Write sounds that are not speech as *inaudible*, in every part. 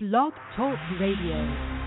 Blog Talk Radio.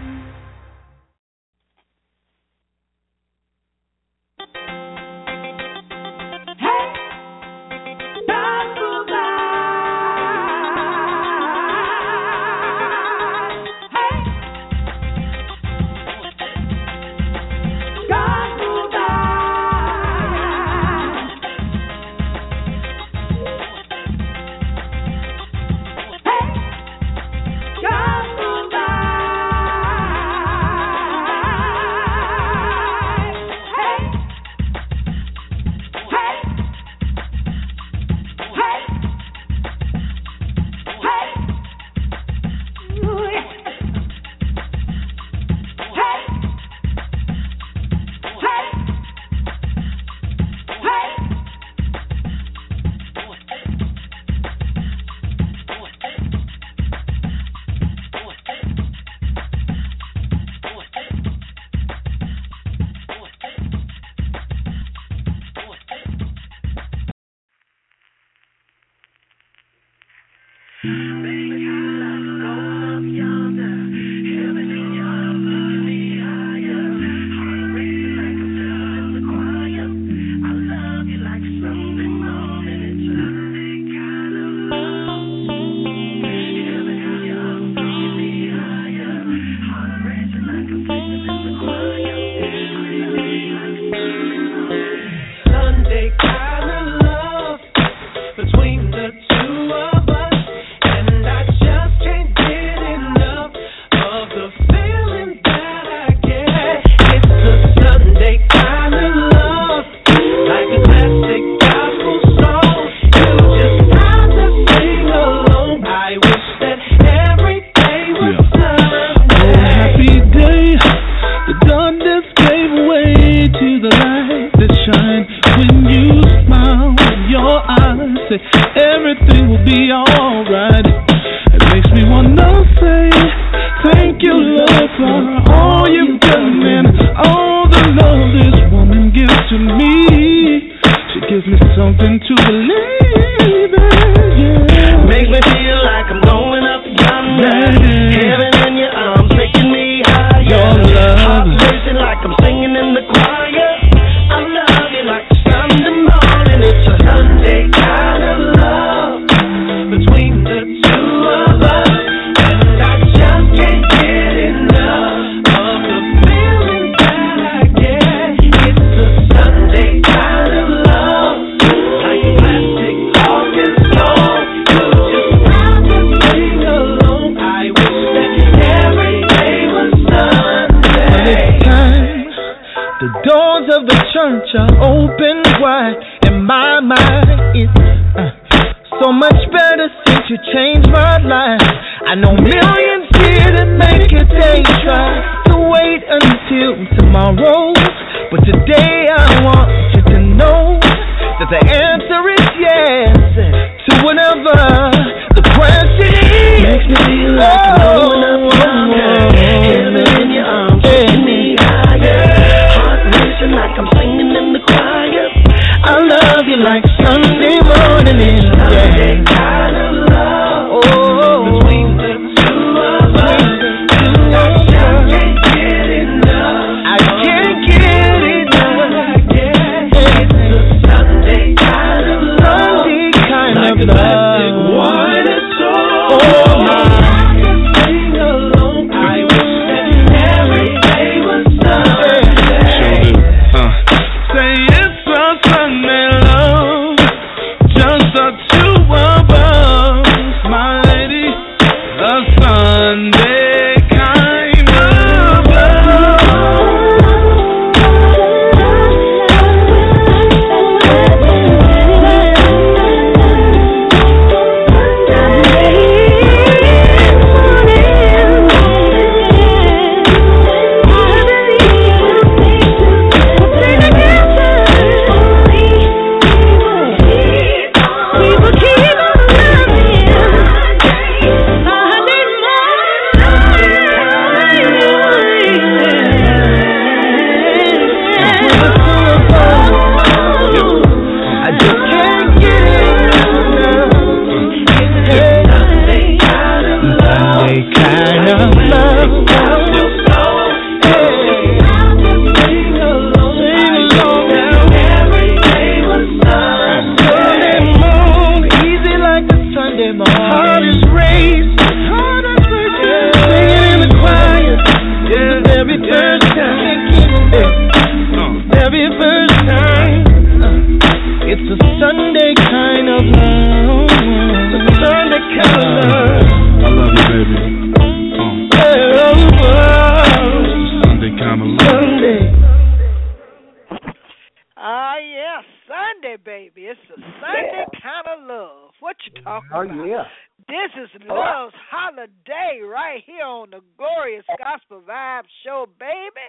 Sunday, baby. It's a Sunday yeah. kind of love. What you talking oh, about? Yeah. This is oh, love's oh. holiday right here on the Glorious Gospel Vibe Show, baby.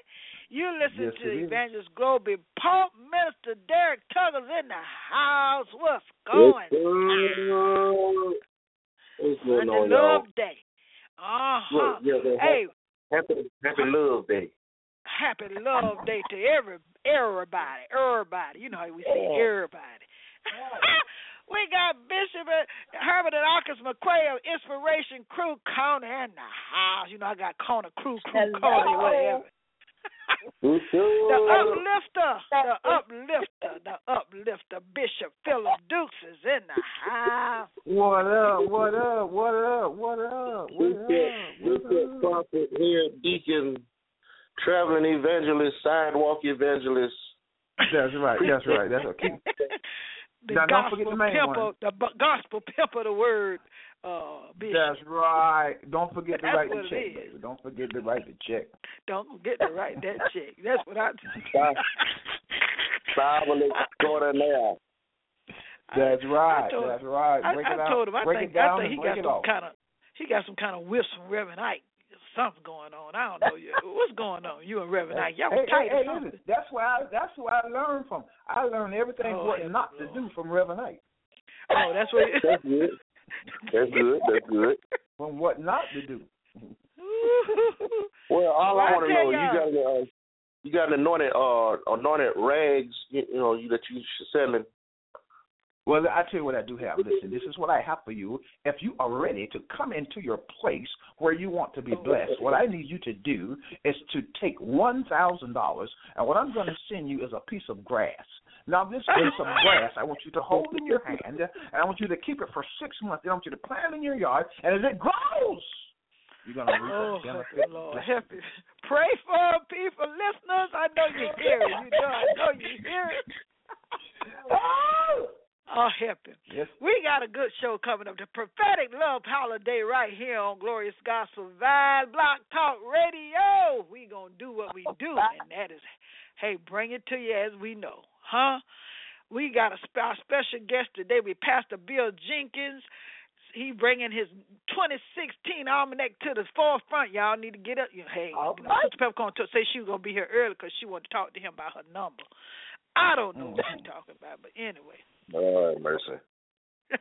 You listen yes, to Evangelist is. Globee Pope, Minister Derrick Tuggers in the house. What's going it's on? Sunday on, Love y'all? Day. Uh huh. Yeah, yeah, hey. Happy, happy Love Day happy Love Day to every everybody, everybody. You know how we say everybody. *laughs* we got Bishop and Herbert and Arkes McCray of Inspiration Crew Corner in the house. You know I got Corner Crew Crew Hello. Corner whatever. *laughs* The sure? uplifter, the uplifter, the uplifter, Bishop Phillip Dukes is in the house. What up? What up? What up? What up? What This up? that, this that What up? prophet here, deacon, traveling evangelist, sidewalk evangelist. That's right. *laughs* That's right. That's okay. *laughs* The Now, don't gospel forget the main pimp one. the bu- gospel pimp of the word, uh, Bishop. that's right. Don't forget to That's write the check, baby. Don't forget to write the check. Don't forget to write that *laughs* check. That's what I. Bible extraordinaire. That's right. told- That's right. I, Break I it out. told him. I Break think it down I think he break got it some kind of he got some kind of whiffs from Reverend Ike. Something going on. I don't know. You- *laughs* What's going on? You and Reverend Ike. Y'all hey, was tight hey, or hey, something. listen, that's where I that's where I learned from. I learned everything Oh, what heaven, not to do from Reverend Knight. Oh, that's what. *laughs* That's good. That's good. That's good. *laughs* From what not to do. Well, all Well, I I want to know, y'all- you got uh, you got an anointed uh anointed rags, you, you know, you that you selling. Well, I tell you what I do have. Listen, this is what I have for you. If you are ready to come into your place where you want to be blessed, what I need you to do is to take one thousand dollars, and what I'm going to send you is a piece of grass. Now, this piece of grass, I want you to hold in your hand, and I want you to keep it for six months. I want you to plant it in your yard, and as it grows, you're going to reap Oh, benefit. Lord. Pray for people, listeners. I know you hear it. You know, I know you hear it. *laughs* Oh! Oh, happy. Yes. We got a good show coming up. The prophetic love holiday right here on Glorious Gospel Vibe Blog Talk Radio. We gonna do what we do, and that is, hey, bring it to you as we know, huh? We got a our special guest today. We Pastor Bill Jenkins. He bringing his 2016 almanac to the forefront. Y'all need to get up. You Hey, All you know, right. Sister Pepper to say she was gonna be here early because she wanted to talk to him about her number. I don't know what mm. she's talking about, but anyway. Oh mercy. *laughs*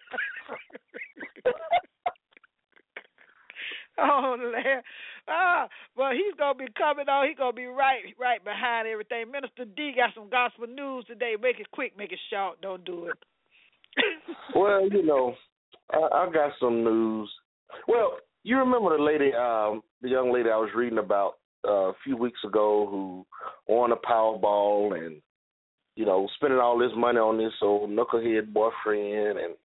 oh Lord. Ah, well he's gonna be coming on, he's gonna be right right behind everything. Minister D got some gospel news today. Make it quick, make it short, don't do it. *laughs* Well, you know, I, I got some news. Well, you remember the lady, um, the young lady I was reading about uh, a few weeks ago who won a Powerball and you know spending all this money on this old knucklehead boyfriend and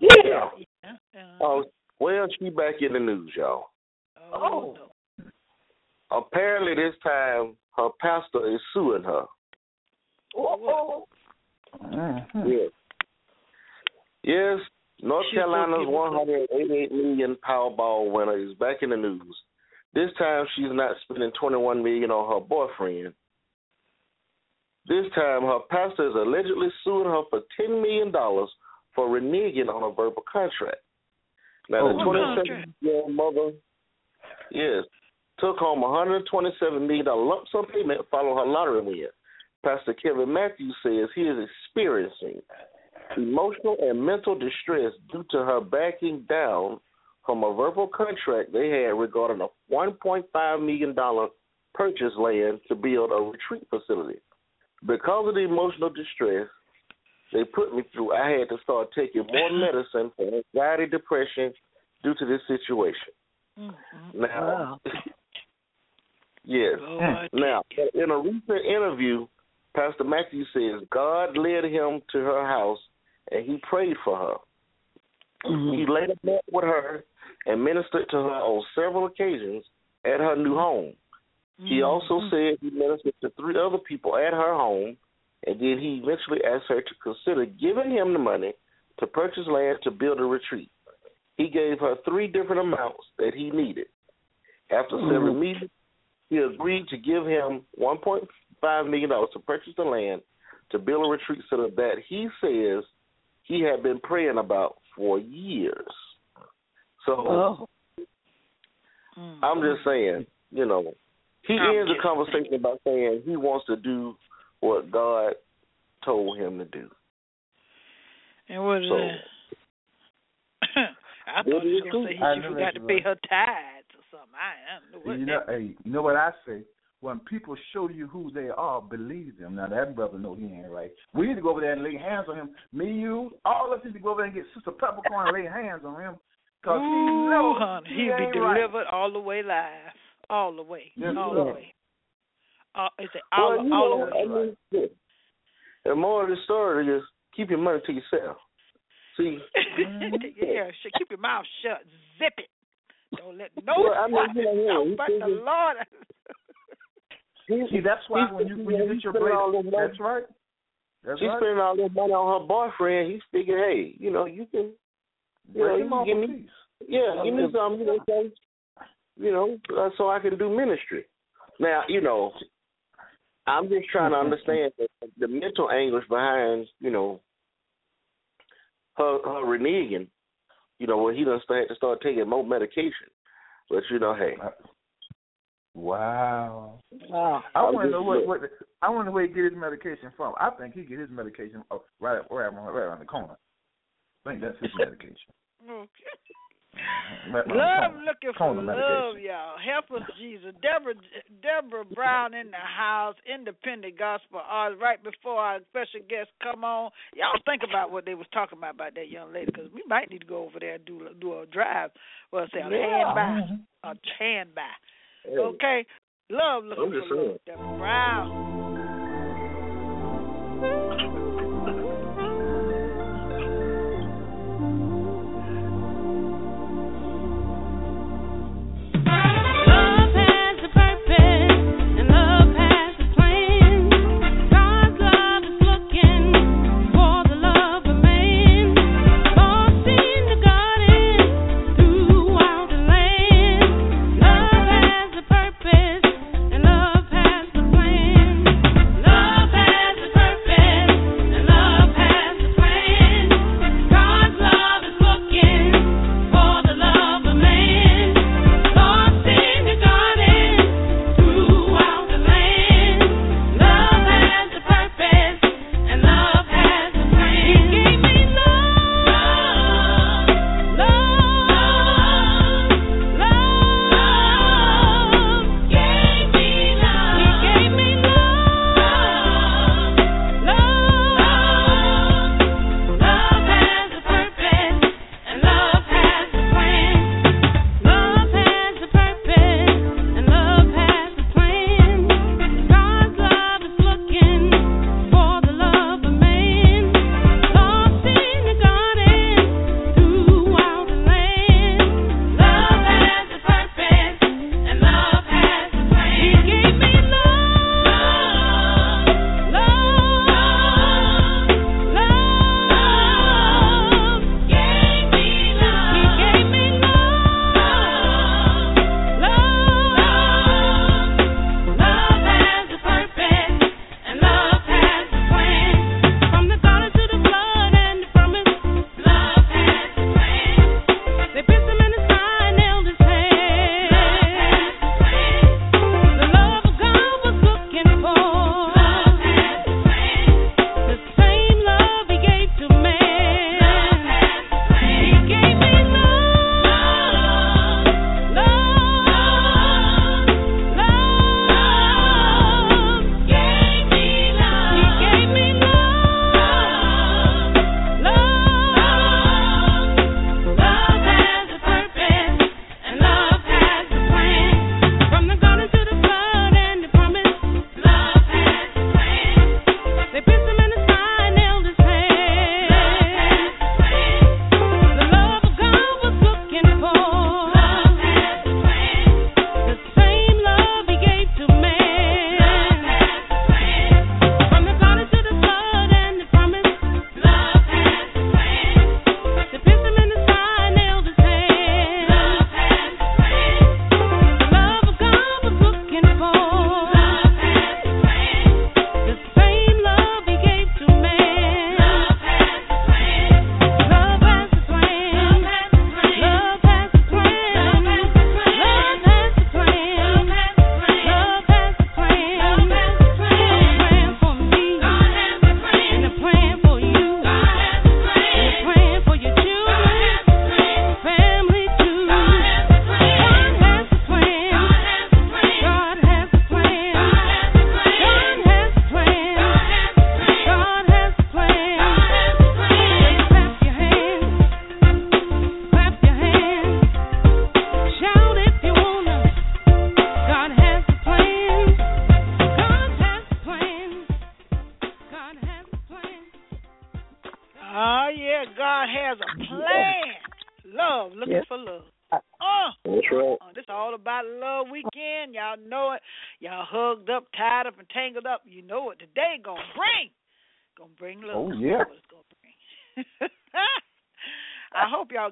yeah. yeah. Uh, Oh, well, she back in the news, y'all. oh, no. Apparently, this time her pastor is suing her. Mhm. Yeah. Yes, North She's so Carolina's 188 million Powerball winner is back in the news. This time she's not spending 21 million on her boyfriend. This time her pastor is allegedly suing her for 10 million dollars for reneging on a verbal contract. Now Oh, the what 27 contract? year old mother, yes, took home 127 million dollar lump sum payment following her lottery win. Pastor Kevin Matthews says he is experiencing emotional and mental distress due to her backing down from a verbal contract they had regarding a $1.5 million purchase land to build a retreat facility. Because of the emotional distress they put me through, I had to start taking more *laughs* medicine for anxiety, depression due to this situation. Mm-hmm. Now, *laughs* yes. Lord. Now, in a recent interview, Pastor Matthew says God led him to her house and he prayed for her. He later met with her and ministered to her on several occasions at her new home. He mm-hmm. also said he ministered to three other people at her home, and then he eventually asked her to consider giving him the money to purchase land to build a retreat. He gave her three different amounts that he needed. After mm-hmm. several meetings, he agreed to give him $1.5 million to purchase the land to build a retreat center that he says he had been praying about for years. So Oh. I'm just mm-hmm. saying, you know, he I'm ends the just conversation by saying he wants to do what God told him to do. And what is So- it? *coughs* I thought do you you were gonna say think? I she forgot that's to pay her tithes or something. I, I don't know what You know, that hey, you know what I say? When people show you who they are, believe them. Now that brother know he ain't right. We need to go over there and lay hands on him. Me, you, all of us need to go over there and get Sister Peppercorn and lay hands on him. Cause he Ooh, knows honey, he he'll be ain't right. delivered all the way live, all the way, Yes, all sir. the way. Uh, is it all, well, you all know, the way? I mean, the moral of the story is keep your money to yourself. See, *laughs* yeah, sh- keep your mouth shut. Zip it. Don't let no Well, I mean, one you know, yeah, know but the thinking- Lord. *laughs* See, that's why when you thinking, when you yeah, get your spending all money. that's right. That's She's right. spending all this money on her boyfriend. He's thinking, hey, you know, you can, you know, you can give me, piece. yeah, give me some, you know, some, you know, uh, so I can do ministry. Now, you know, I'm just trying to mm-hmm. understand the, the mental anguish behind, you know, her her reneging. You know, where he done start to start taking more medication. But you know, hey, uh, Wow. Wow. I I'm want to know what, look. what I want to know where he get his medication from. I think he get his medication oh, right right around, right around the corner. I think that's his *laughs* medication. Love looking for love, y'all. Help us, Jesus. Deborah Deborah Brown in the house, independent gospel artist. Right before our special guest come on, y'all think about what they was talking about about that young lady, because we might need to go over there and do do a drive. Well, say a hand by, a hand by. Okay, love looking for love. Deborah Brown.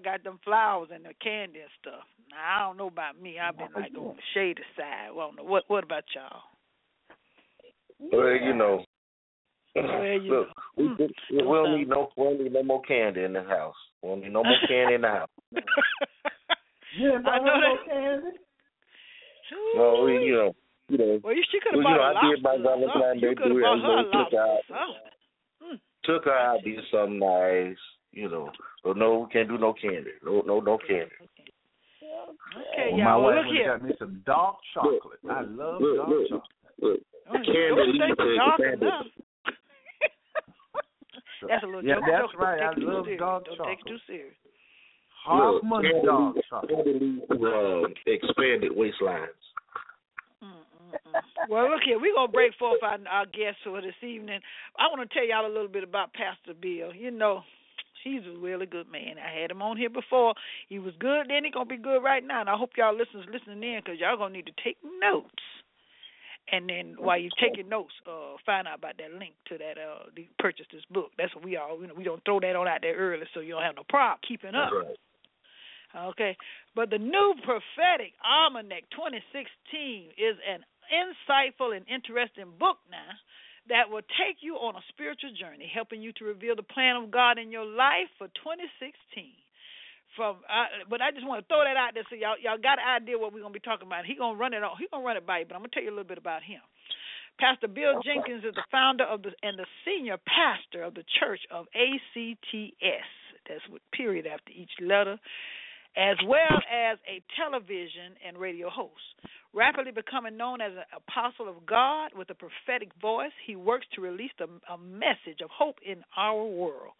Got them flowers and the candy and stuff. Now I don't know about me. I've been like on the shady side. Well, no, what what about y'all? Well, you know. Well, you Look, know. we, we don't need no we don't need no more candy in the house. We don't need no more candy in the house. *laughs* Yeah, I know no that. candy. No, we you know you know Well, you she could have Well, you bought know, a I did my lobster or You Day could have do bought it. her a I took lobster out- hmm. took her out did something nice, you know. But no, we can't do no candy. No no no candy. Okay, Well, y'all. my Well, wife look here. got me some dark chocolate. I love look, dark look. chocolate. Look, Oh, candy don't leads think to it's dark candy. enough. *laughs* That's a little Yeah, joke. that's right. Don't I take it too love serious. dark Don't take it too chocolate. serious. Half Look, money candy dark chocolate. candy leads to uh, expanded waistlines. Well, look here. We're going to break forth our, our guest for this evening. I want to tell y'all a little bit about Pastor Bill. You know, he's a really good man. I had him on here before. He was good then. He's going to be good right now. And I hope y'all listeners listening in because y'all going to need to take notes. And then while you're taking notes, uh, find out about that link to that uh, to purchase this book. That's what we all, you know, we don't throw that on out there early so you don't have no problem keeping up. Right. Okay. But the new prophetic almanac 2016 is an insightful and interesting book now that will take you on a spiritual journey, helping you to reveal the plan of God in your life for 2016. From, uh, but I just want to throw that out there so y'all y'all got an idea what we're gonna be talking about. He gonna run it on. He gonna run it by you, but I'm gonna tell you a little bit about him. Pastor Bill Jenkins is the founder of the and the senior pastor of the Church of ACTS. That's with period after each letter as well as a television and radio host. Rapidly becoming known as an apostle of God with a prophetic voice, he works to release a, message of hope in our world.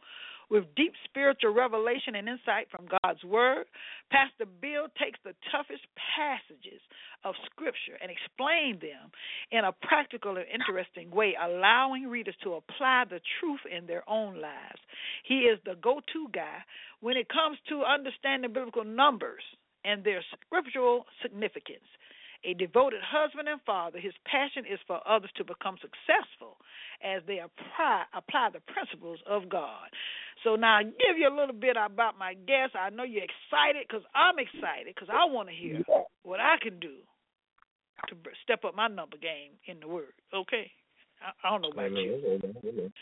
With deep spiritual revelation and insight from God's Word, Pastor Bill takes the toughest passages of Scripture and explains them in a practical and interesting way, allowing readers to apply the truth in their own lives. He is the go to guy when it comes to understanding biblical numbers and their scriptural significance. A devoted husband and father, his passion is for others to become successful as they apply, apply the principles of God. So now I give you a little bit about my guest. I know you're excited because I'm excited because I want to hear what I can do to step up my number game in the Word. Okay, I, I don't know about you.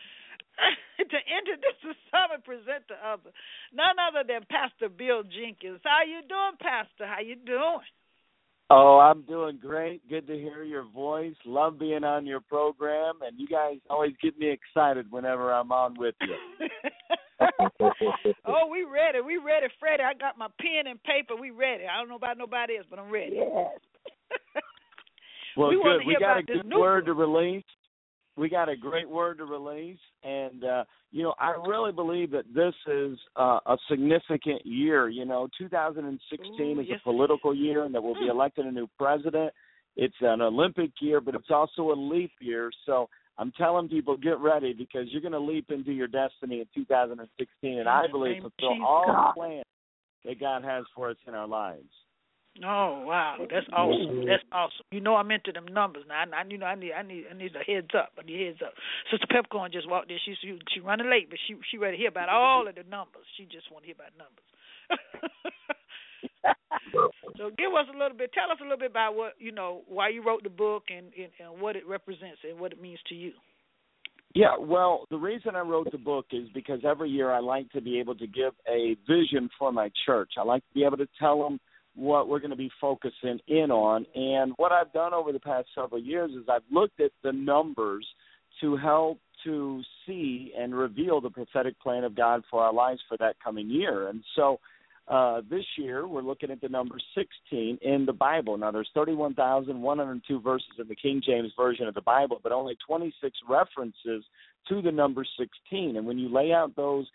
*laughs* to introduce the some and present the other, none other than Pastor Bill Jenkins. How you doing, Pastor? How you doing? Oh, I'm doing great. Good to hear your voice. Love being on your program, and you guys always get me excited whenever I'm on with you. *laughs* oh, we ready. We ready, Freddie. I got my pen and paper. We ready. I don't know about nobody else, but I'm ready. Yes. Well, *laughs* We good. We got a good word to release. We got a great word to release, and uh, you know, I really believe that this is uh, a significant year. You know, 2016 Ooh, is yes, a political year, and that we'll be electing a new president. It's an Olympic year, but it's also a leap year. So I'm telling people, get ready because you're going to leap into your destiny in 2016, and I In the believe name fulfill Jesus. all the plans that God has for us in our lives. Oh wow, that's awesome. That's awesome. You know I'm into them numbers now. I, I you know I need I need I need a heads up. I need a heads up. Sister Peppercorn just walked in. She she she running late, but she she ready to hear about all of the numbers. She just want to hear about numbers. *laughs* so give us a little bit. Tell us a little bit about what you know, why you wrote the book, and and, and what it represents and what it means to you. Yeah, well, the reason I wrote the book is because every year I like to be able to give a vision for my church. I like to be able to tell them what we're going to be focusing in on. And what I've done over the past several years is I've looked at the numbers to help to see and reveal the prophetic plan of God for our lives for that coming year. And so uh, this year we're looking at the number 16 in the Bible. Now there's 31,102 verses in the King James version of the Bible, but only 26 references to the number 16. And when you lay out those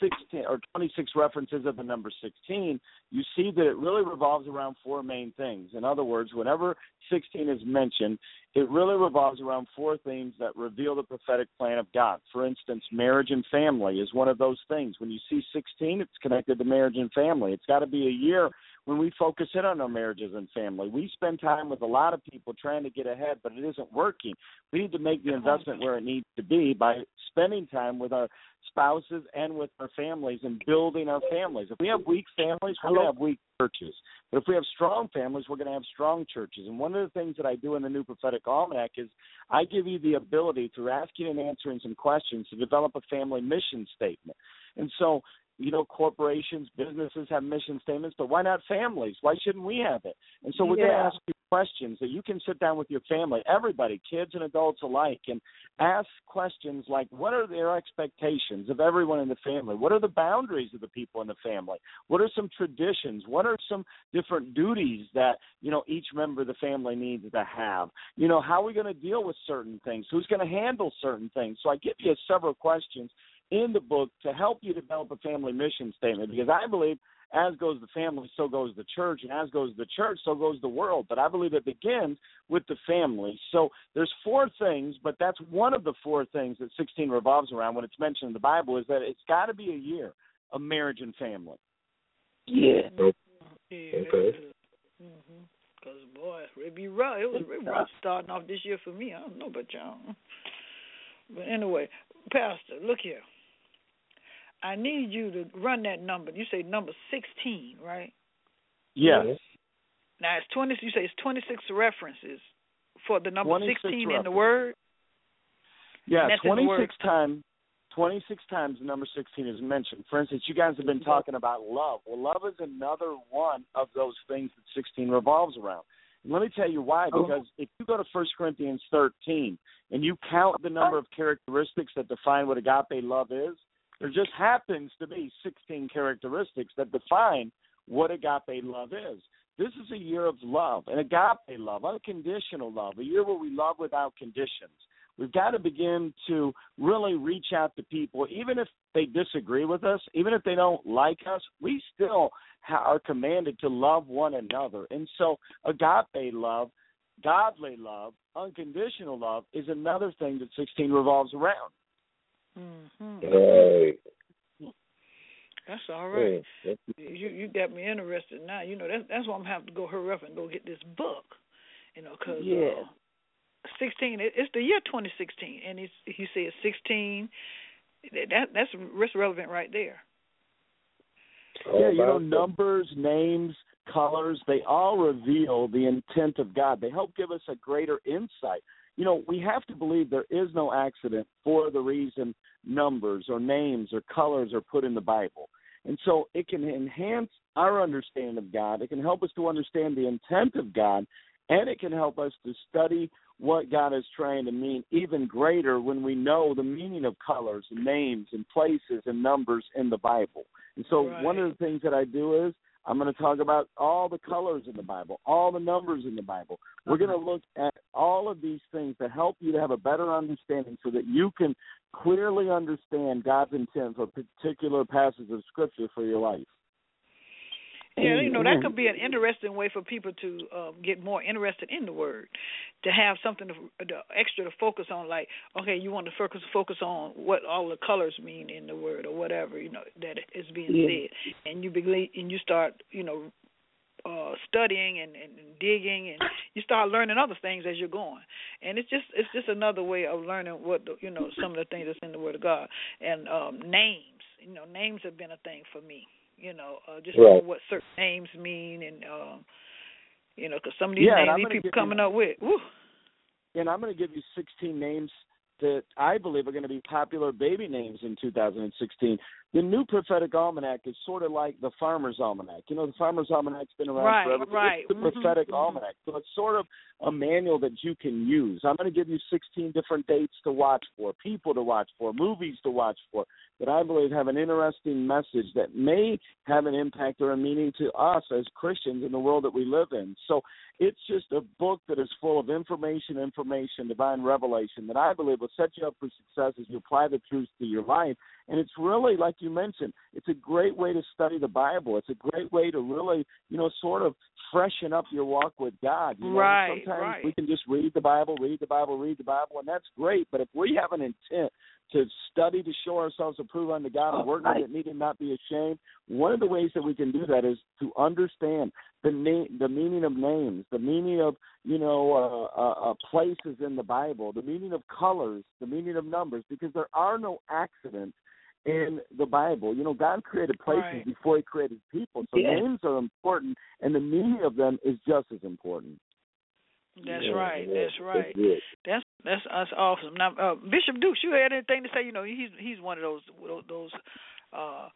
16 or 26 references of the number 16, you see that it really revolves around four main things. In other words, whenever 16 is mentioned, it really revolves around four themes that reveal the prophetic plan of God. For instance, marriage and family is one of those things. When you see 16, it's connected to marriage and family. It's got to be a year when we focus in on our marriages and family. We spend time with a lot of people trying to get ahead, but it isn't working. We need to make the investment where it needs to be by spending time with our spouses and with our families and building our families. If we have weak families, we're going to have weak churches. But if we have strong families, we're going to have strong churches. And one of the things that I do in the New Prophetic Almanac is I give you the ability through asking and answering some questions to develop a family mission statement. And so you know, corporations, businesses have mission statements, but why not families? Why shouldn't we have it? And so we're going to ask you questions that you can sit down with your family, everybody, kids and adults alike, and ask questions like what are their expectations of everyone in the family? What are the boundaries of the people in the family? What are some traditions? What are some different duties that, you know, each member of the family needs to have? You know, how are we going to deal with certain things? Who's going to handle certain things? So I give you several questions in the book to help you develop a family mission statement because I believe as goes the family, so goes the church, and as goes the church, so goes the world. But I believe it begins with the family. So there's four things, but that's one of the four things that 16 revolves around when it's mentioned in the Bible is that it's got to be a year of marriage and family. Yeah. Yeah, Okay. Mm-hmm. Cause boy, it be rough. It was it rough starting off this year for me. I don't know about y'all, but anyway, Pastor, look here. I need you to run that number. You say number sixteen, right? Yes. Now it's twenty. You say it's twenty six references for the number 26 sixteen in the word. Yeah, that's 26 times. 26 times the number 16 is mentioned. For instance, you guys have been talking about love. Well, love is another one of those things that 16 revolves around. And let me tell you why. Oh. Because if you go to 1 Corinthians 13 and you count the number of characteristics that define what agape love is, there just happens to be 16 characteristics that define what agape love is. This is a year of love, an agape love, unconditional love, a year where we love without conditions. We've got to begin to really reach out to people, even if they disagree with us, even if they don't like us, we still are commanded to love one another. And so, agape love, godly love, unconditional love is another thing that 16 revolves around. Mm-hmm. Right. That's all right. You you got me interested now. You know that's that's why I'm having to go hurry up and go get this book. You know, because Yeah. uh, sixteen. It, it's the year 2016, and he's he says 16. That that's that's relevant right there. Yeah, you know, About numbers, names, colors, they all reveal the intent of God. They help give us a greater insight. You know, we have to believe there is no accident for the reason numbers or names or colors are put in the Bible. And so it can enhance our understanding of God. It can help us to understand the intent of God, and it can help us to study what God is trying to mean even greater when we know the meaning of colors and names and places and numbers in the Bible. And so one of the things that I do is I'm going to talk about all the colors in the Bible, all the numbers in the Bible. We're going to uh-huh. look at all of these things to help you to have a better understanding so that you can clearly understand God's intent for particular passages of Scripture for your life. Yeah, you know that could be an interesting way for people to um, get more interested in the word, to have something to, to extra to focus on. Like, okay, you want to focus focus on what all the colors mean in the word or whatever you know that is being Yeah. said, and you believe and you start you know uh studying and, and, and digging and you start learning other things as you're going and it's just it's just another way of learning what the, you know some of the things that's in the word of god and um names you know names have been a thing for me you know uh just Right. knowing what certain names mean and um you know because some of these Yeah, names these people give you- coming up with woo, and I'm going to give you 16 names that I believe are going to be popular baby names in 2016. The new prophetic almanac is sort of like the farmer's almanac. You know, the farmer's almanac's been around Right, forever. right. It's the Mhm, prophetic mhm. almanac, so it's sort of a manual that you can use. I'm going to give you 16 different dates to watch for, people to watch for, movies to watch for that I believe have an interesting message that may have an impact or a meaning to us as Christians in the world that we live in. So it's just a book that is full of information, information, divine revelation that I believe will set you up for success as you apply the truths to your life. And it's really, like you mentioned, it's a great way to study the Bible. It's a great way to really, you know, sort of freshen up your walk with God. You know, Right, sometimes right. we can just read the Bible, read the Bible, read the Bible, and that's great. But if we have an intent to study to show ourselves approved unto God and work on it, need and not be ashamed, one of the ways that we can do that is to understand the name, the meaning of names, the meaning of you know uh, uh, uh, places in the Bible, the meaning of colors, the meaning of numbers, because there are no accidents in the Bible. You know, God created places Right. before He created people, so Yeah. names are important, and the meaning of them is just as important. That's Yeah, right. yeah, That's right. That's that's that's awesome. Now, uh, Bishop Dukes, you had anything to say? You know, he's he's one of those those uh,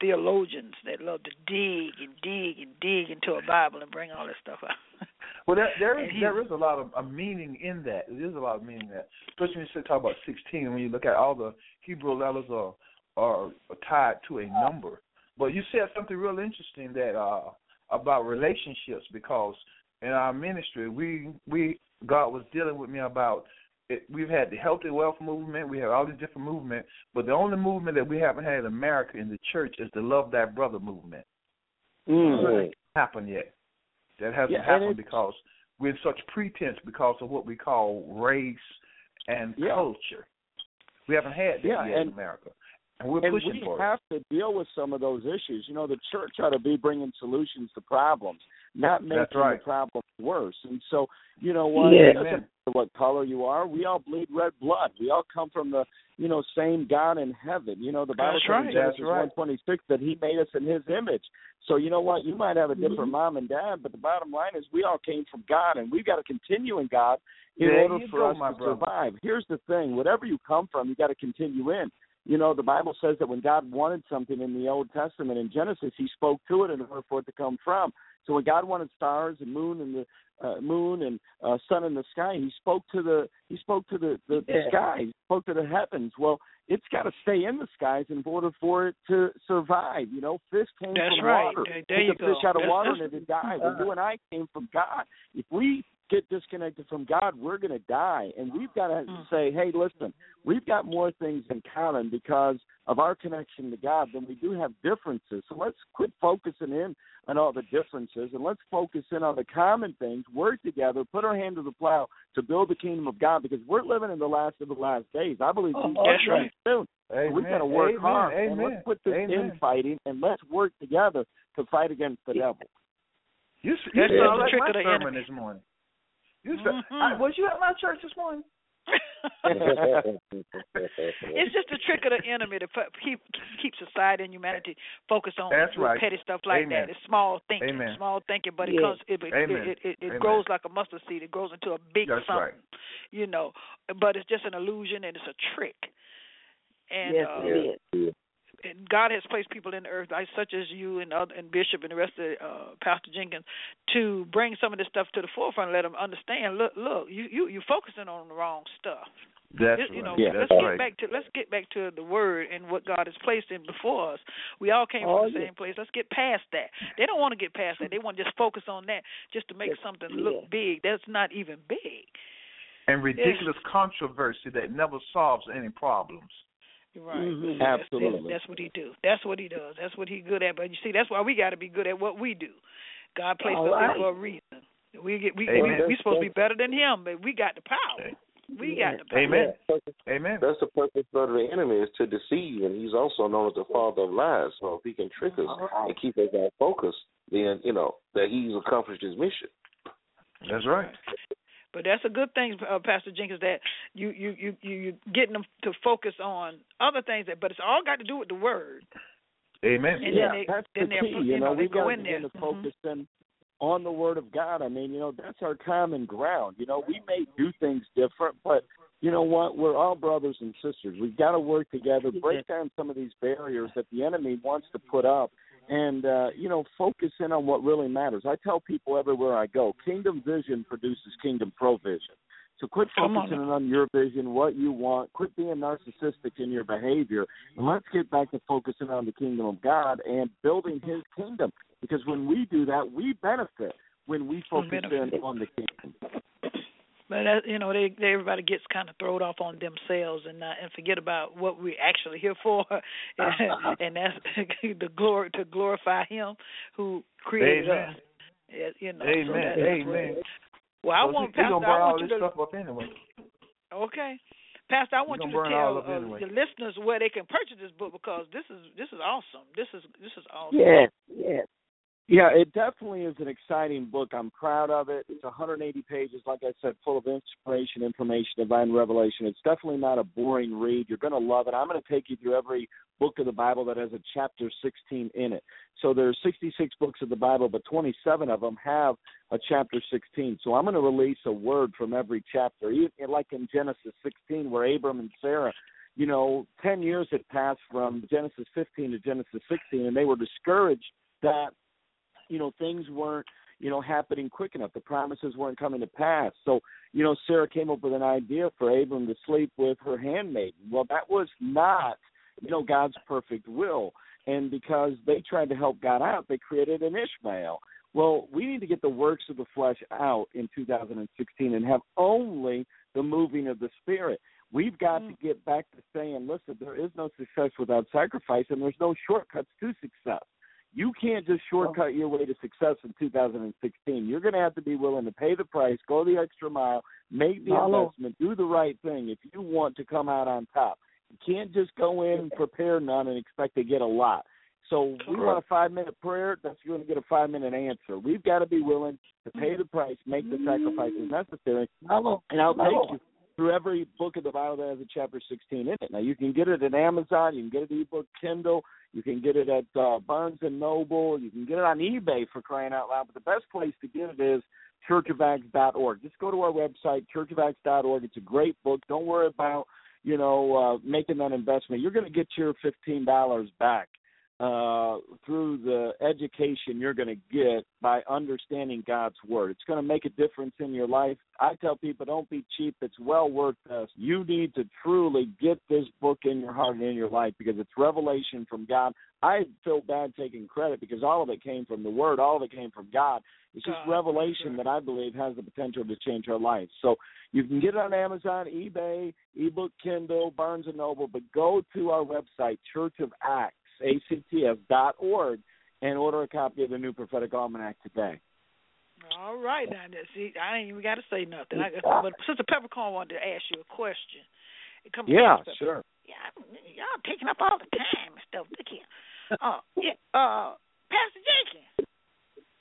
theologians that love to dig and dig and dig into a Bible and bring all that stuff out. *laughs* Well, there there is, he, there is a lot of a meaning in that. There is a lot of meaning in that, especially when you talk about sixteen. When you look at all the Hebrew letters are are tied to a number. But you said something real interesting that uh about relationships because in our ministry we we God was dealing with me about it, we've had the healthy wealth movement, we have all these different movements, but the only movement that we haven't had in America in the church is the love thy brother movement. Mm. Happened yet? That hasn't Yeah, happened because we're in such pretense because of what we call race and Yeah. culture. We haven't had that Yeah, yet in America, and we're and pushing we for it. have to deal with some of those issues. You know, the church ought to be bringing solutions to problems, not making right. the problems worse. And so, you know what? Yeah. It doesn't matter what color you are. We all bleed red blood. We all come from the, you know, same God in heaven. You know, the Bible says right. in Genesis right. one twenty six that He made us in His image. So you know what? You might have a Mm-hmm. different mom and dad, but the bottom line is we all came from God, and we've got to continue in God in There order for go, us to brother. survive. Here's the thing: whatever you come from, you got to continue in. You know, the Bible says that when God wanted something in the Old Testament in Genesis, He spoke to it in order for it to come from. So when God wanted stars and moon and the uh, moon and uh, sun in the sky, He spoke to the He spoke to the the, the Yeah. sky. He spoke to the heavens. Well, it's got to stay in the skies in order for it to survive. You know, fish came That's from right. water. There- Take a fish out of That's- water that's- and it'd die. Well, you and I came from God. If we get disconnected from God, we're going to die. And we've got to Mm. say, hey, listen, we've got more things in common because of our connection to God than we do have differences. So let's quit focusing in on all the differences and let's focus in on the common things, work together, put our hand to the plow to build the kingdom of God because we're living in the last of the last days. I believe Oh, Jesus that's coming right. soon. Amen. We've got to work Amen. hard Amen. and let's put this Amen. infighting and let's work together to fight against the devil. You, you That's sound the trick my of the sermon enemy. this morning. You sa- Mhm. I, was you at my church this morning? *laughs* *laughs* it's just a trick of the enemy to keep keep society and humanity focused on That's right. petty stuff like Amen. that. It's small thinking, Amen. small thinking, but it Yeah. comes it it, it, it, it grows like a mustard seed. It grows into a big That's something, right. you know. But it's just an illusion and it's a trick. And yes, uh, it is. And God has placed people in the earth, like such as you and other, and Bishop and the rest of uh, Pastor Jenkins, to bring some of this stuff to the forefront and let them understand. Look, look, you you you focusing on the wrong stuff. That's It- you know, right. Yeah. let's That's get right. back to let's get back to the word and what God has placed in before us. We all came Oh, from the yeah. same place. Let's get past that. They don't want to get past that. They want to just focus on that just to make Yes, something yeah. look big. That's not even big. and ridiculous controversy that never solves any problems. You're right. Mhm. Absolutely. That's, that's what he do. That's what he does. That's what he good at. But you see, that's why we got to be good at what we do. God placed All us right. for a reason. We get we Amen. we, we supposed to be better than him, but we got the power. We got the power. Amen. Amen. That's the purpose of the enemy is to deceive, and he's also known as the father of lies. So if he can trick us All right. and keep us off focus, then you know that he's accomplished his mission. That's right. But that's a good thing, uh, Pastor Jenkins, that you you you you you getting them to focus on other things. That, but it's all got to do with the word. Amen. And yeah, then they- that's then the they're- key. you You know, know, we've go got in to there. begin to Mhm. focus in on the Word of God. I mean, you know, that's our common ground. You know, we may do things different, but you know what? We're all brothers and sisters. We've got to work together, break down some of these barriers that the enemy wants to put up, and uh, you know, focus in on what really matters. I tell people everywhere I go, kingdom vision produces kingdom provision. So quit Come on focusing on your vision, what you want. Quit being narcissistic in your behavior, and let's get back to focusing on the kingdom of God and building His kingdom. Because when we do that, we benefit when we focus in on the kingdom. But that, you know, they, they everybody gets kind of thrown off on themselves and not, and forget about what we're actually here for, and, *laughs* *laughs* and that's *laughs* the glory to glorify Him who created Amen. us. Yeah, you know. Amen. So that, that's Amen. right. Well, I Well, want he, he Pastor. gonna I bring all want you this to. stuff up anyway. Okay. Pastor, I want you gonna tell all uh, anyway. the listeners where they can purchase this book because this is this is awesome. This is this is awesome. Yes, yes. Yeah, it definitely is an exciting book. I'm proud of it. It's 180 pages, like I said, full of inspiration, information, divine revelation. It's definitely not a boring read. You're going to love it. I'm going to take you through every book of the Bible that has a chapter 16 in it. So there are 66 books of the Bible, but 27 of them have a chapter 16. So I'm going to release a word from every chapter, like in Genesis 16, where Abram and Sarah you know, 10 years had passed from Genesis 15 to Genesis 16, and they were discouraged that, you know, things weren't, you know, happening quick enough. The promises weren't coming to pass. So, you know, Sarah came up with an idea for Abram to sleep with her handmaiden. Well, that was not, you know, God's perfect will. And because they tried to help God out, they created an Ishmael. Well, we need to get the works of the flesh out in 2016 and have only the moving of the Spirit. We've got to mm. get back to saying, listen, there is no success without sacrifice, and there's no shortcuts to success. You can't just shortcut your way to success in 2016. You're going to have to be willing to pay the price, go the extra mile, make the investment, do the right thing if you want to come out on top. You can't just go in and prepare none and expect to get a lot. So we want a five minute prayer, that's going to get a five minute answer. We've got to be willing to pay the price, make the sacrifices necessary, and I'll take you through every book of the Bible that has a chapter 16 in it. Now you can get it at Amazon, you can get it ebook Kindle, you can get it at uh, Barnes and Noble, you can get it on eBay for crying out loud. But the best place to get it is churchofacts.org. Just go to our website, churchofacts.org. It's a great book. Don't worry about you know uh, making that investment. You're going to get your fifteen dollars back uh, through the education you're going to get by understanding God's Word. It's going to make a difference in your life. I tell people, don't be cheap. It's well worth this. You need to truly get this book in your heart and in your life because it's revelation from God. I feel bad taking credit because all of it came from the Word, all of it came from God. It's just God, revelation that I believe has the potential to change our lives. So you can get it on Amazon, eBay, ebook Kindle, Barnes and Noble, but go to our website, Church of Acts acts dot org and order a copy of the new prophetic almanac today. All right, now see, I ain't even got to say nothing. I, but Sister Peppercorn wanted to ask you a question. It comes Yeah, sure. Yeah, y'all taking up all the time and stuff. Look here. Uh, yeah, uh, Pastor Jenkins.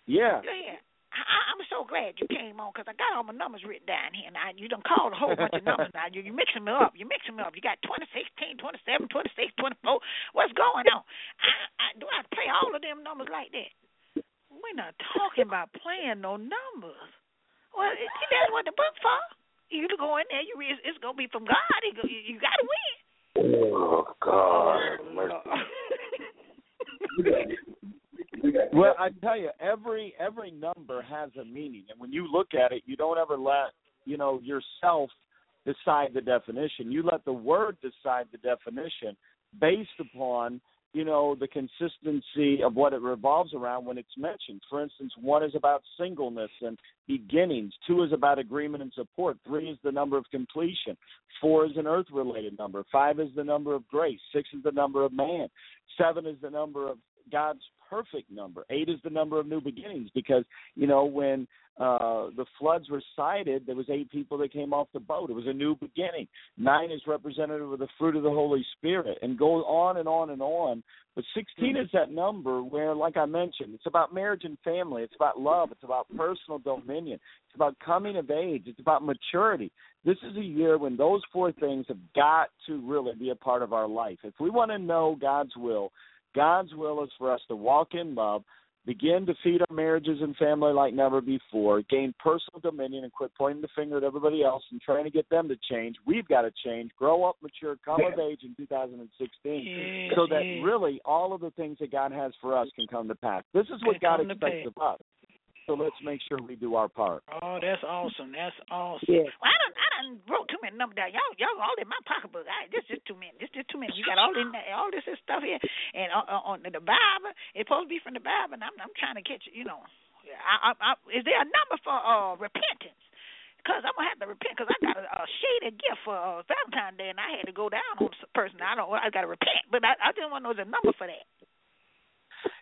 Yeah. Go ahead. I, I'm so glad you came on because I got all my numbers written down here. Now you done called a whole bunch of numbers. Now you you mixing me up. You mixing me up. You got 2016, 27, 26, 24. What's going on? I, I, do I play all of them numbers like that? We're not talking about playing no numbers. Well, it, that's what the book for. You go in there. You read, it's gonna be from God. You, go- you, you got to win. Oh God, mercy. *laughs* Well, I tell you, every every number has a meaning, and when you look at it, you don't ever let you know yourself decide the definition. You let the word decide the definition based upon you know the consistency of what it revolves around when it's mentioned. For instance, one is about singleness and beginnings. Two is about agreement and support. Three is the number of completion. Four is an earth-related number. Five is the number of grace. Six is the number of man. Seven is the number of God's perfect number. Eight is the number of new beginnings because you know when uh, the floods were cited, there was eight people that came off the boat. It was a new beginning. Nine is representative of the fruit of the Holy Spirit, and goes on and on and on. But 16 is that number where, like I mentioned, it's about marriage and family. It's about love. It's about personal dominion. It's about coming of age. It's about maturity. This is a year when those four things have got to really be a part of our life. If we want to know God's will, God's will is for us to walk in love, begin to feed our marriages and family like never before, gain personal dominion, and quit pointing the finger at everybody else and trying to get them to change. We've got to change, grow up, mature, come of age in 2016, Yes, so that really all of the things that God has for us can come to pass. This is what God expects of us. So let's make sure we do our part. Oh, that's awesome. That's awesome. Yeah. Well, I done, I done wrote too many numbers down. Y'all, y'all all in my pocketbook. I, this just too many. This just too many. You got all in there, all this stuff here, and uh, uh, on the Bible. It's supposed to be from the Bible, and I'm, I'm trying to catch it. You know, I, I, I, is there a number for uh repentance? Because I'm gonna have to repent because I got a, a shaded gift for uh, Valentine's Day, and I had to go down on a person. I don't. I got to repent, but I, I just want to know the number for that.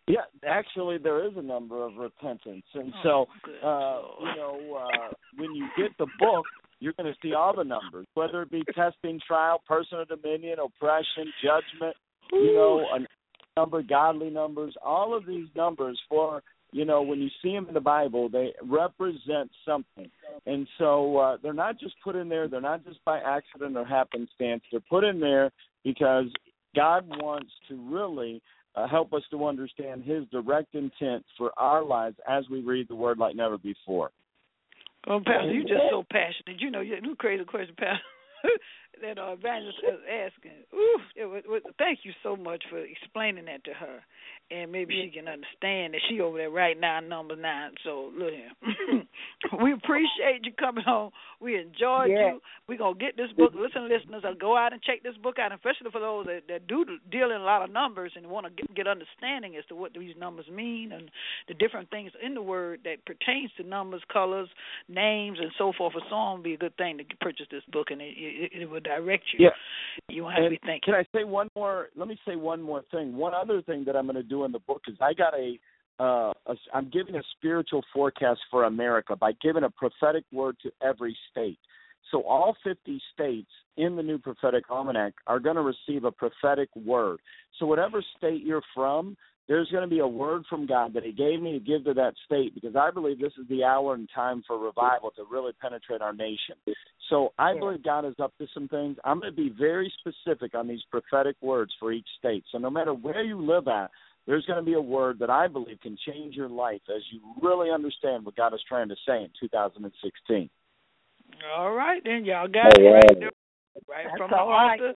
Yeah, actually, there is a number of repentance, and Oh, so uh, you know uh, when you get the book, you're going to see all the numbers, whether it be testing, trial, personal dominion, oppression, judgment. You know, a number, godly numbers. All of these numbers for you know when you see them in the Bible, they represent something, and so uh, they're not just put in there. They're not just by accident or happenstance. They're put in there because God wants to really uh, help us to understand His direct intent for our lives as we read the Word like never before. Well, Pastor, you're just so passionate. You know, you you crazy question, Pastor. *laughs* that uh, evangelist is asking. Ooh, it was, was, thank you so much for explaining that to her, and maybe she can understand that she over there right now, number nine. So look here, *laughs* we appreciate you coming on. We enjoyed Yeah. you. We're gonna get this book. Listen, listeners, uh, go out and check this book out, especially for those that, that do deal in a lot of numbers and want to get, get understanding as to what these numbers mean and the different things in the word that pertains to numbers, colors, names, and so forth. And so on, be a good thing to purchase this book, and it, it, it will direct you. Yeah. You won't to be thinking. Can I say one more? Let me say one more thing. One other thing that I'm going to do in the book is I got a. Uh, a, I'm giving a spiritual forecast for America by giving a prophetic word to every state. So all 50 states in the new prophetic almanac are going to receive a prophetic word. So whatever state you're from, there's going to be a word from God that He gave me to give to that state because I believe this is the hour and time for revival to really penetrate our nation. So I believe God is up to some things. I'm going to be very specific on these prophetic words for each state. So no matter where you live at, there's going to be a word that I believe can change your life as you really understand what God is trying to say in 2016. All right, then y'all got it right there, right That's from the all right. author.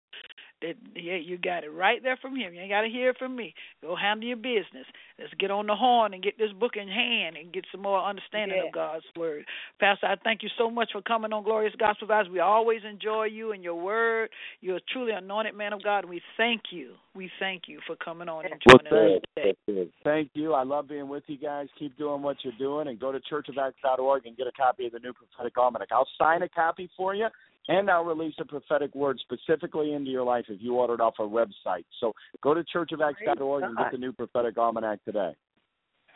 That yeah, you got it right there from him. You ain't got to hear it from me. Go handle your business. Let's get on the horn and get this book in hand and get some more understanding Yeah. of God's word. Pastor, I thank you so much for coming on Glorious Gospel Vibes. We always enjoy you and your word. You're a truly anointed man of God, and we thank you. We thank you for coming on and Well, joining us today. Thank you. I love being with you guys. Keep doing what you're doing and go to churchofacts.org and get a copy of the new prophetic almanac. I'll sign a copy for you and I'll release a prophetic word specifically into your life if you order it off our website. So go to churchofacts.org and get the new prophetic almanac today.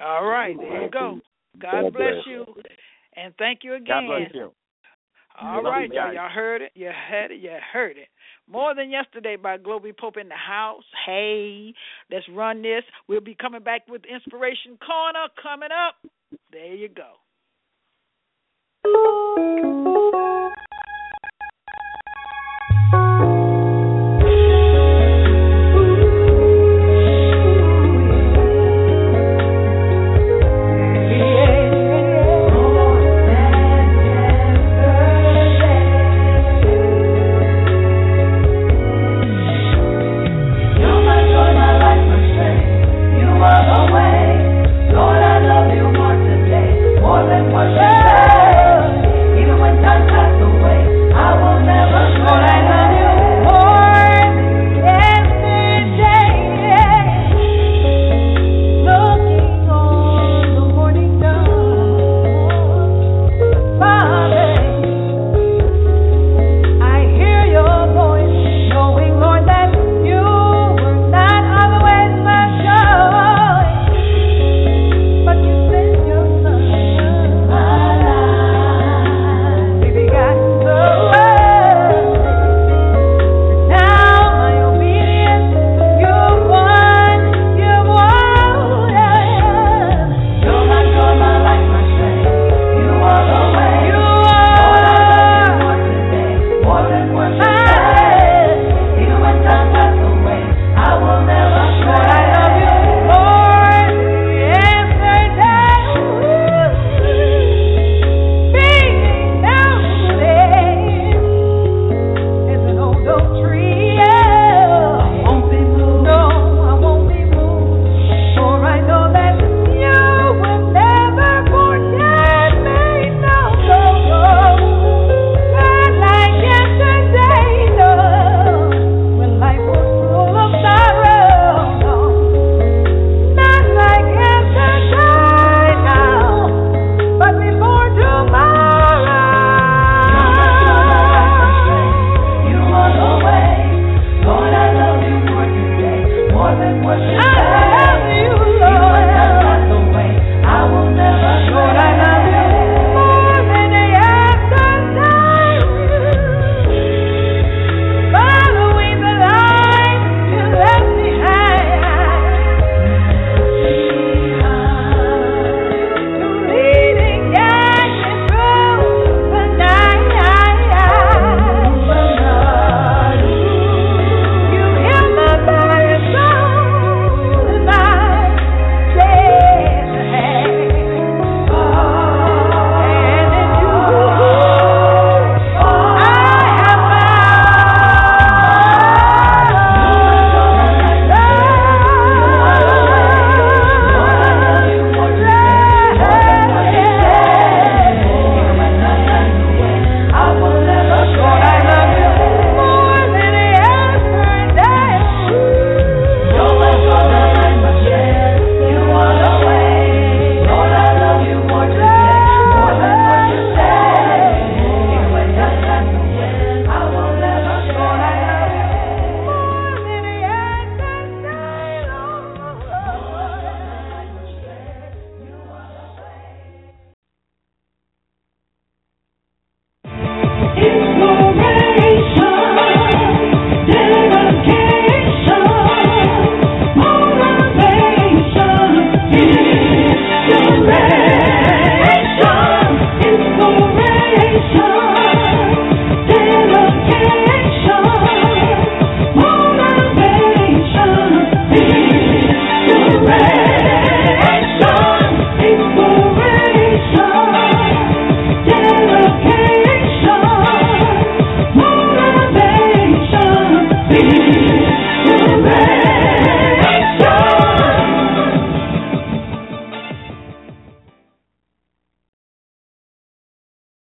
All right, there you go. God bless you, and thank you again. God bless you. All right, you y'all. Y'all heard it. You heard it. You heard it. More than yesterday by Globee Pope in the house. Hey, let's run this. We'll be coming back with Inspiration Corner coming up. There you go.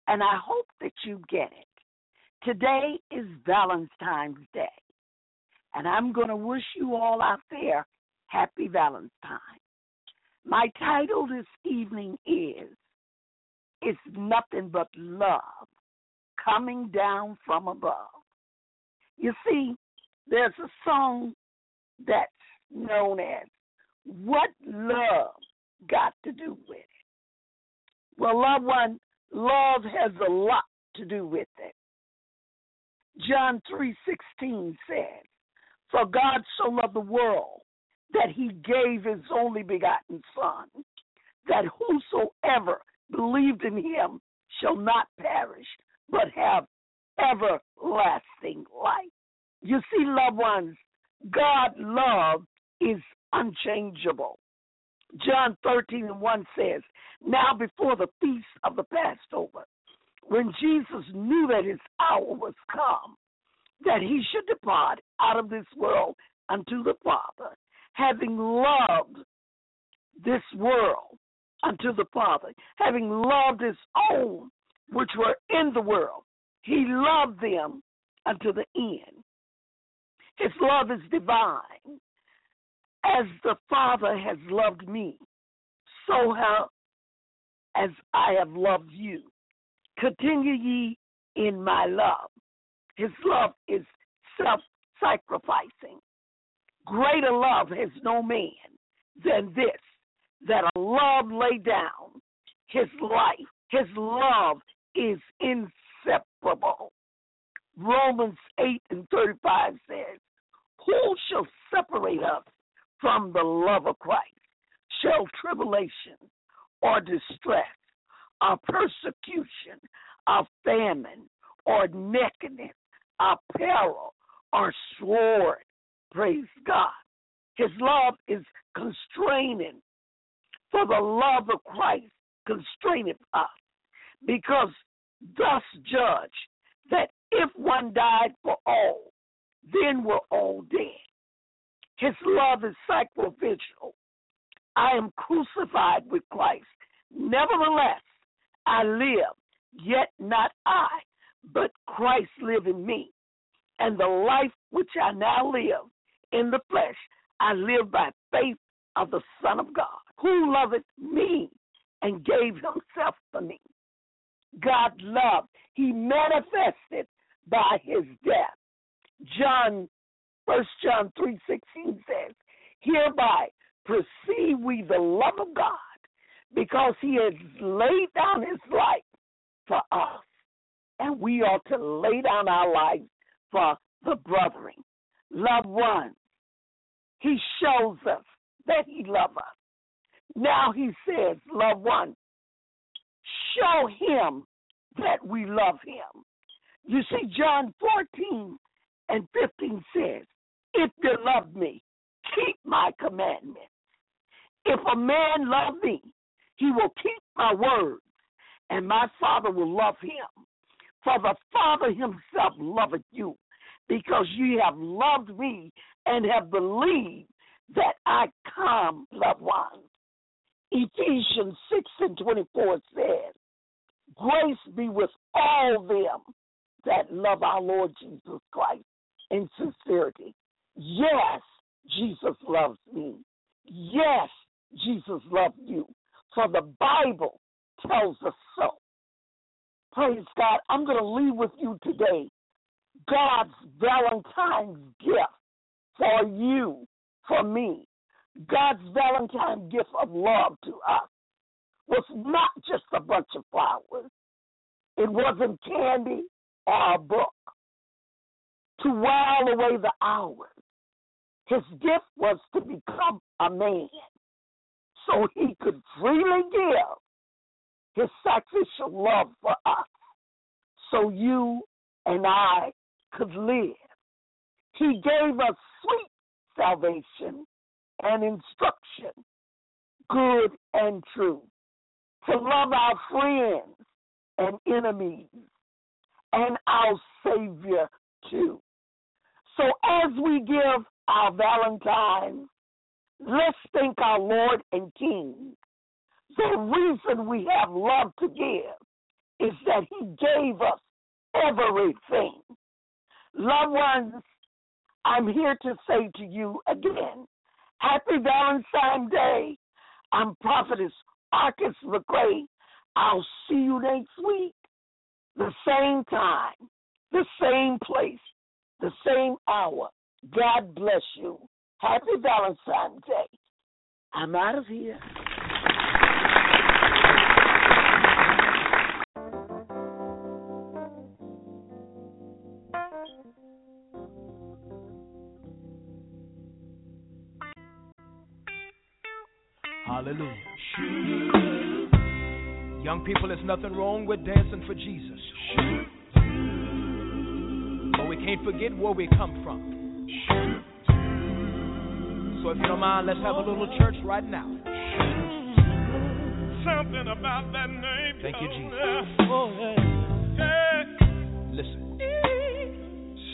And I hope that you get it. Today is Valentine's Day, and I'm going to wish you all out there happy Valentine. My title this evening is It's Nothing But Love Coming Down from Above. You see, there's a song that's known as What Love Got to Do with It? Well, loved one, love has a lot to do with it. John 3:16 says, "For God so loved the world that he gave his only begotten son, that whosoever believed in him shall not perish, but have everlasting life." You see, loved ones, God love is unchangeable. John 13 and 1 says, Now before the feast of the Passover, when Jesus knew that his hour was come, that he should depart out of this world unto the Father, having loved this world unto the Father, having loved his own which were in the world, he loved them unto the end. His love is divine. As the Father has loved me, so have as I have loved you. Continue ye in my love. His love is self sacrificing. Greater love has no man than this, that a love lay down his life. His love is inseparable. Romans 8 and 35 says, Who shall separate us from the love of Christ? Shall tribulation or distress, or persecution, or famine, or nakedness, or peril, or sword? Praise God. His love is constraining. For the love of Christ constraineth us, because thus judge that if one died for all, then we're all dead. His love is sacrificial. I am crucified with Christ. Nevertheless, I live, yet not I, but Christ live in me. And the life which I now live in the flesh, I live by faith of the Son of God, who loveth me and gave himself for me. God loved, he manifested by his death. John, First John 3.16 says, Hereby perceive we the love of God, because he has laid down his life for us. And we ought to lay down our lives for the brethren. Loved ones, he shows us that he loves us. Now he says, loved one, show him that we love him. You see, John 14 and 15 says, If you love me, keep my commandments. If a man love me, he will keep my words, and my Father will love him. For the Father himself loveth you, because ye have loved me and have believed that I come, loved ones. Ephesians 6 and 24 says, Grace be with all them that love our Lord Jesus Christ in sincerity. Yes, Jesus loves me. Yes, Jesus loves you. For the Bible tells us so. Praise God. I'm going to leave with you today God's Valentine's gift for you, for me. God's Valentine gift of love to us was not just a bunch of flowers. It wasn't candy or a book to while away the hours. His gift was to become a man so he could freely give his sacrificial love for us so you and I could live. He gave us sweet salvation and instruction, good and true, to love our friends and enemies and our Savior too. So as we give our Valentine, let's thank our Lord and King. The reason we have love to give is that He gave us everything. Loved ones, I'm here to say to you again, Happy Valentine's Day. I'm Prophetess Arkes McCray. I'll see you next week, the same time, the same place, the same hour. God bless you. Happy Valentine's Day. I'm out of here. Hallelujah. Young people, there's nothing wrong with dancing for Jesus. But we can't forget where we come from. So if you don't mind, let's have a little church right now. Something about that name. Thank you, Jesus. Oh, yeah. Yeah. Listen.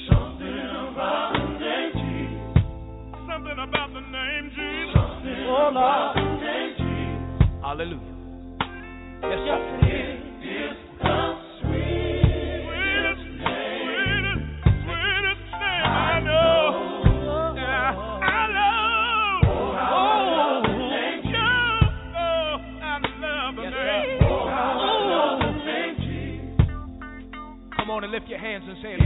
Something about the name Jesus. Something about the name Jesus. oh, Lord. Hallelujah. Yes, sir. Hands and say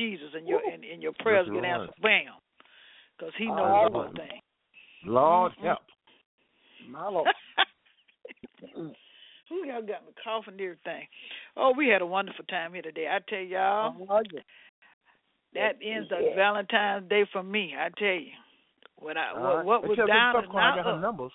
Jesus, and your and, and your prayers Yes, get Lord. answered. Bam, because He knows Oh. everything. Lord Mhm. help. My Lord. *laughs* Who y'all got me coughing and everything? Oh, we had a wonderful time here today. I tell y'all, Oh, yeah. that ends up Valentine's Day for me. I tell you, what I what, right. what was Except down Sister is Peppercorn, I now got her up. numbers.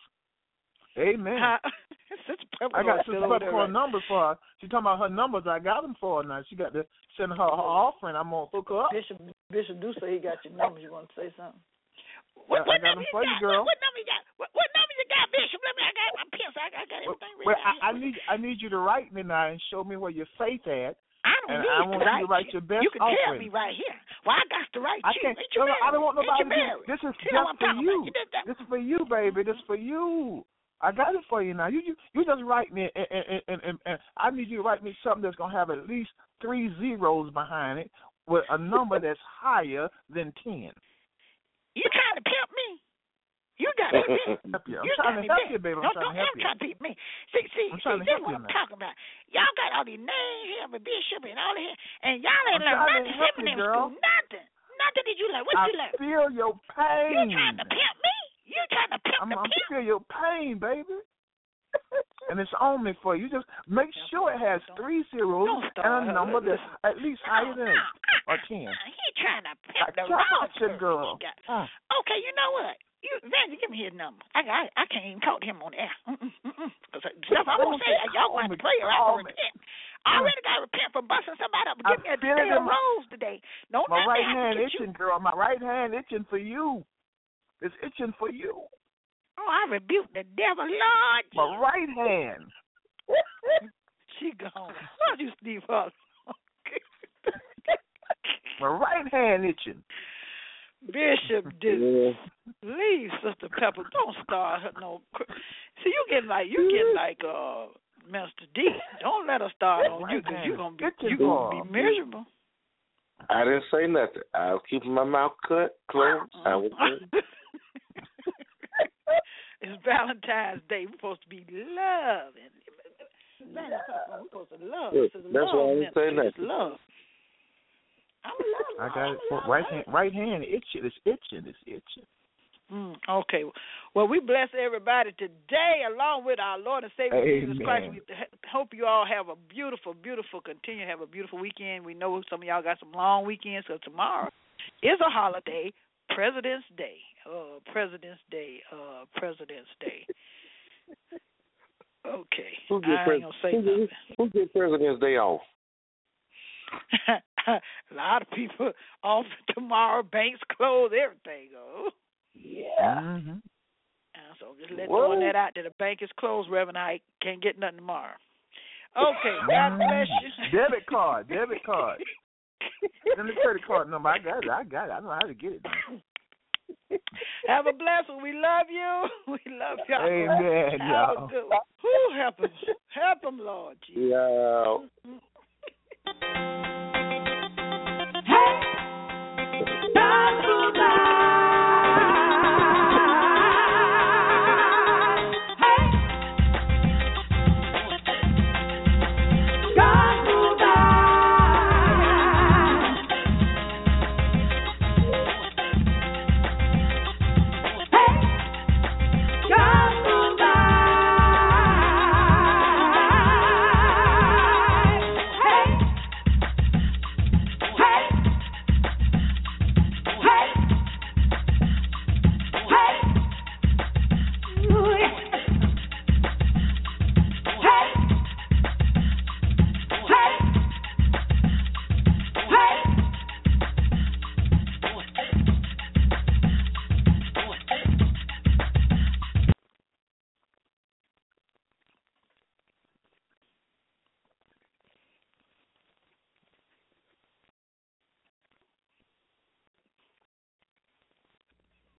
Amen. Huh? *laughs* I got still Sister over Peppercorn right? numbers for her. She talking about her numbers. I got them for her now. She got to send her her offering. I'm gonna hook her up. Bishop Bishop do say he got your numbers. You want to say something? I- I got them for you, girl. What, number you got? What, what number you got, Bishop? Let me. I got my pencil. I I got everything ready. Well, I, I need I need you to write me now and show me where your faith at. I don't and need I to want you to write write your best You can tell me right here. Well, I got to write I you. can't. You No, no, I don't want nobody to. This is See just for you. about? You did that. This is for you, baby. This is for you. I got it for you now. You you, you just write me, and, and, and, and, and I need you to write me something that's gonna have at least three zeros behind it, with a number that's higher than ten. You trying to pimp me? You got *laughs* me beat. Help you. I'm you trying to help you, baby. I'm don't trying to don't help ever you. try to beat me. See, see, I'm see, this is what you I'm talking about. Y'all got all these names here, but Bishop and all that, and y'all ain't learned nothing help you, girl. school. Nothing. Nothing did you learn. What I you learn? I feel your pain. You trying to pimp me? You trying to pimp I'm, the I'm pimp? feel your pain, baby. *laughs* and it's only for you. Just make sure it has three zeros Don't and a number that's at least higher than eight or ten. He trying to I pimp the wrong you, person. girl. Uh, Okay, you know what? You, Vandy, give me his number. I, I I can't even talk to him on air. Mm-mm, mm-mm. Cause stuff I'm gonna say, y'all have to pray or I'm gonna repent. I already got to repent for busting somebody up. I Give me a damn rose today. Don't my right hand get you. itching, girl. My right hand itching for you. It's itching for you. Oh, I rebuke the devil, Lord. My right hand. *laughs* She gone. Why don't you, Steve Harvey? *laughs* My right hand itching. Bishop *laughs* did Yeah. leave Sister Pepper. Don't start her no. cr- See, you getting like you getting like uh Minister D. Don't let her start on you because you gonna be you gonna be miserable. I didn't say nothing. I was keeping my mouth cut closed. I was it's Valentine's Day. We're supposed to be loving. Valentine's, we're supposed to love. Good. This is That's love why I didn't ministry. say It's nothing. love. I'm a I love. got it. For right hand. Right hand itching. It's itching. It's itching. Mm, okay. Well, we bless everybody today, along with our Lord and Savior Jesus Christ. We hope you all have a beautiful, beautiful, continue to have a beautiful weekend. We know some of y'all got some long weekends, so tomorrow is a holiday, President's Day. Uh, President's Day. Uh, President's Day. Okay. Who get, I ain't gonna say who, nothing. who get President's Day off? *laughs* a lot of people off *laughs* tomorrow, banks closed, everything go. Yeah. Mm-hmm. Uh, so just let What? throwing that out there. The bank is closed, Reverend. I can't get nothing tomorrow. Okay, God bless you. Debit card. Debit card. *laughs* *laughs* Send the credit card number. I got it. I got it. I know how to get it. *laughs* Have a blessed one. We love you. *laughs* We love y'all. Amen, Have y'all. a good one. Who help him? Help him, Lord Jesus. Yeah.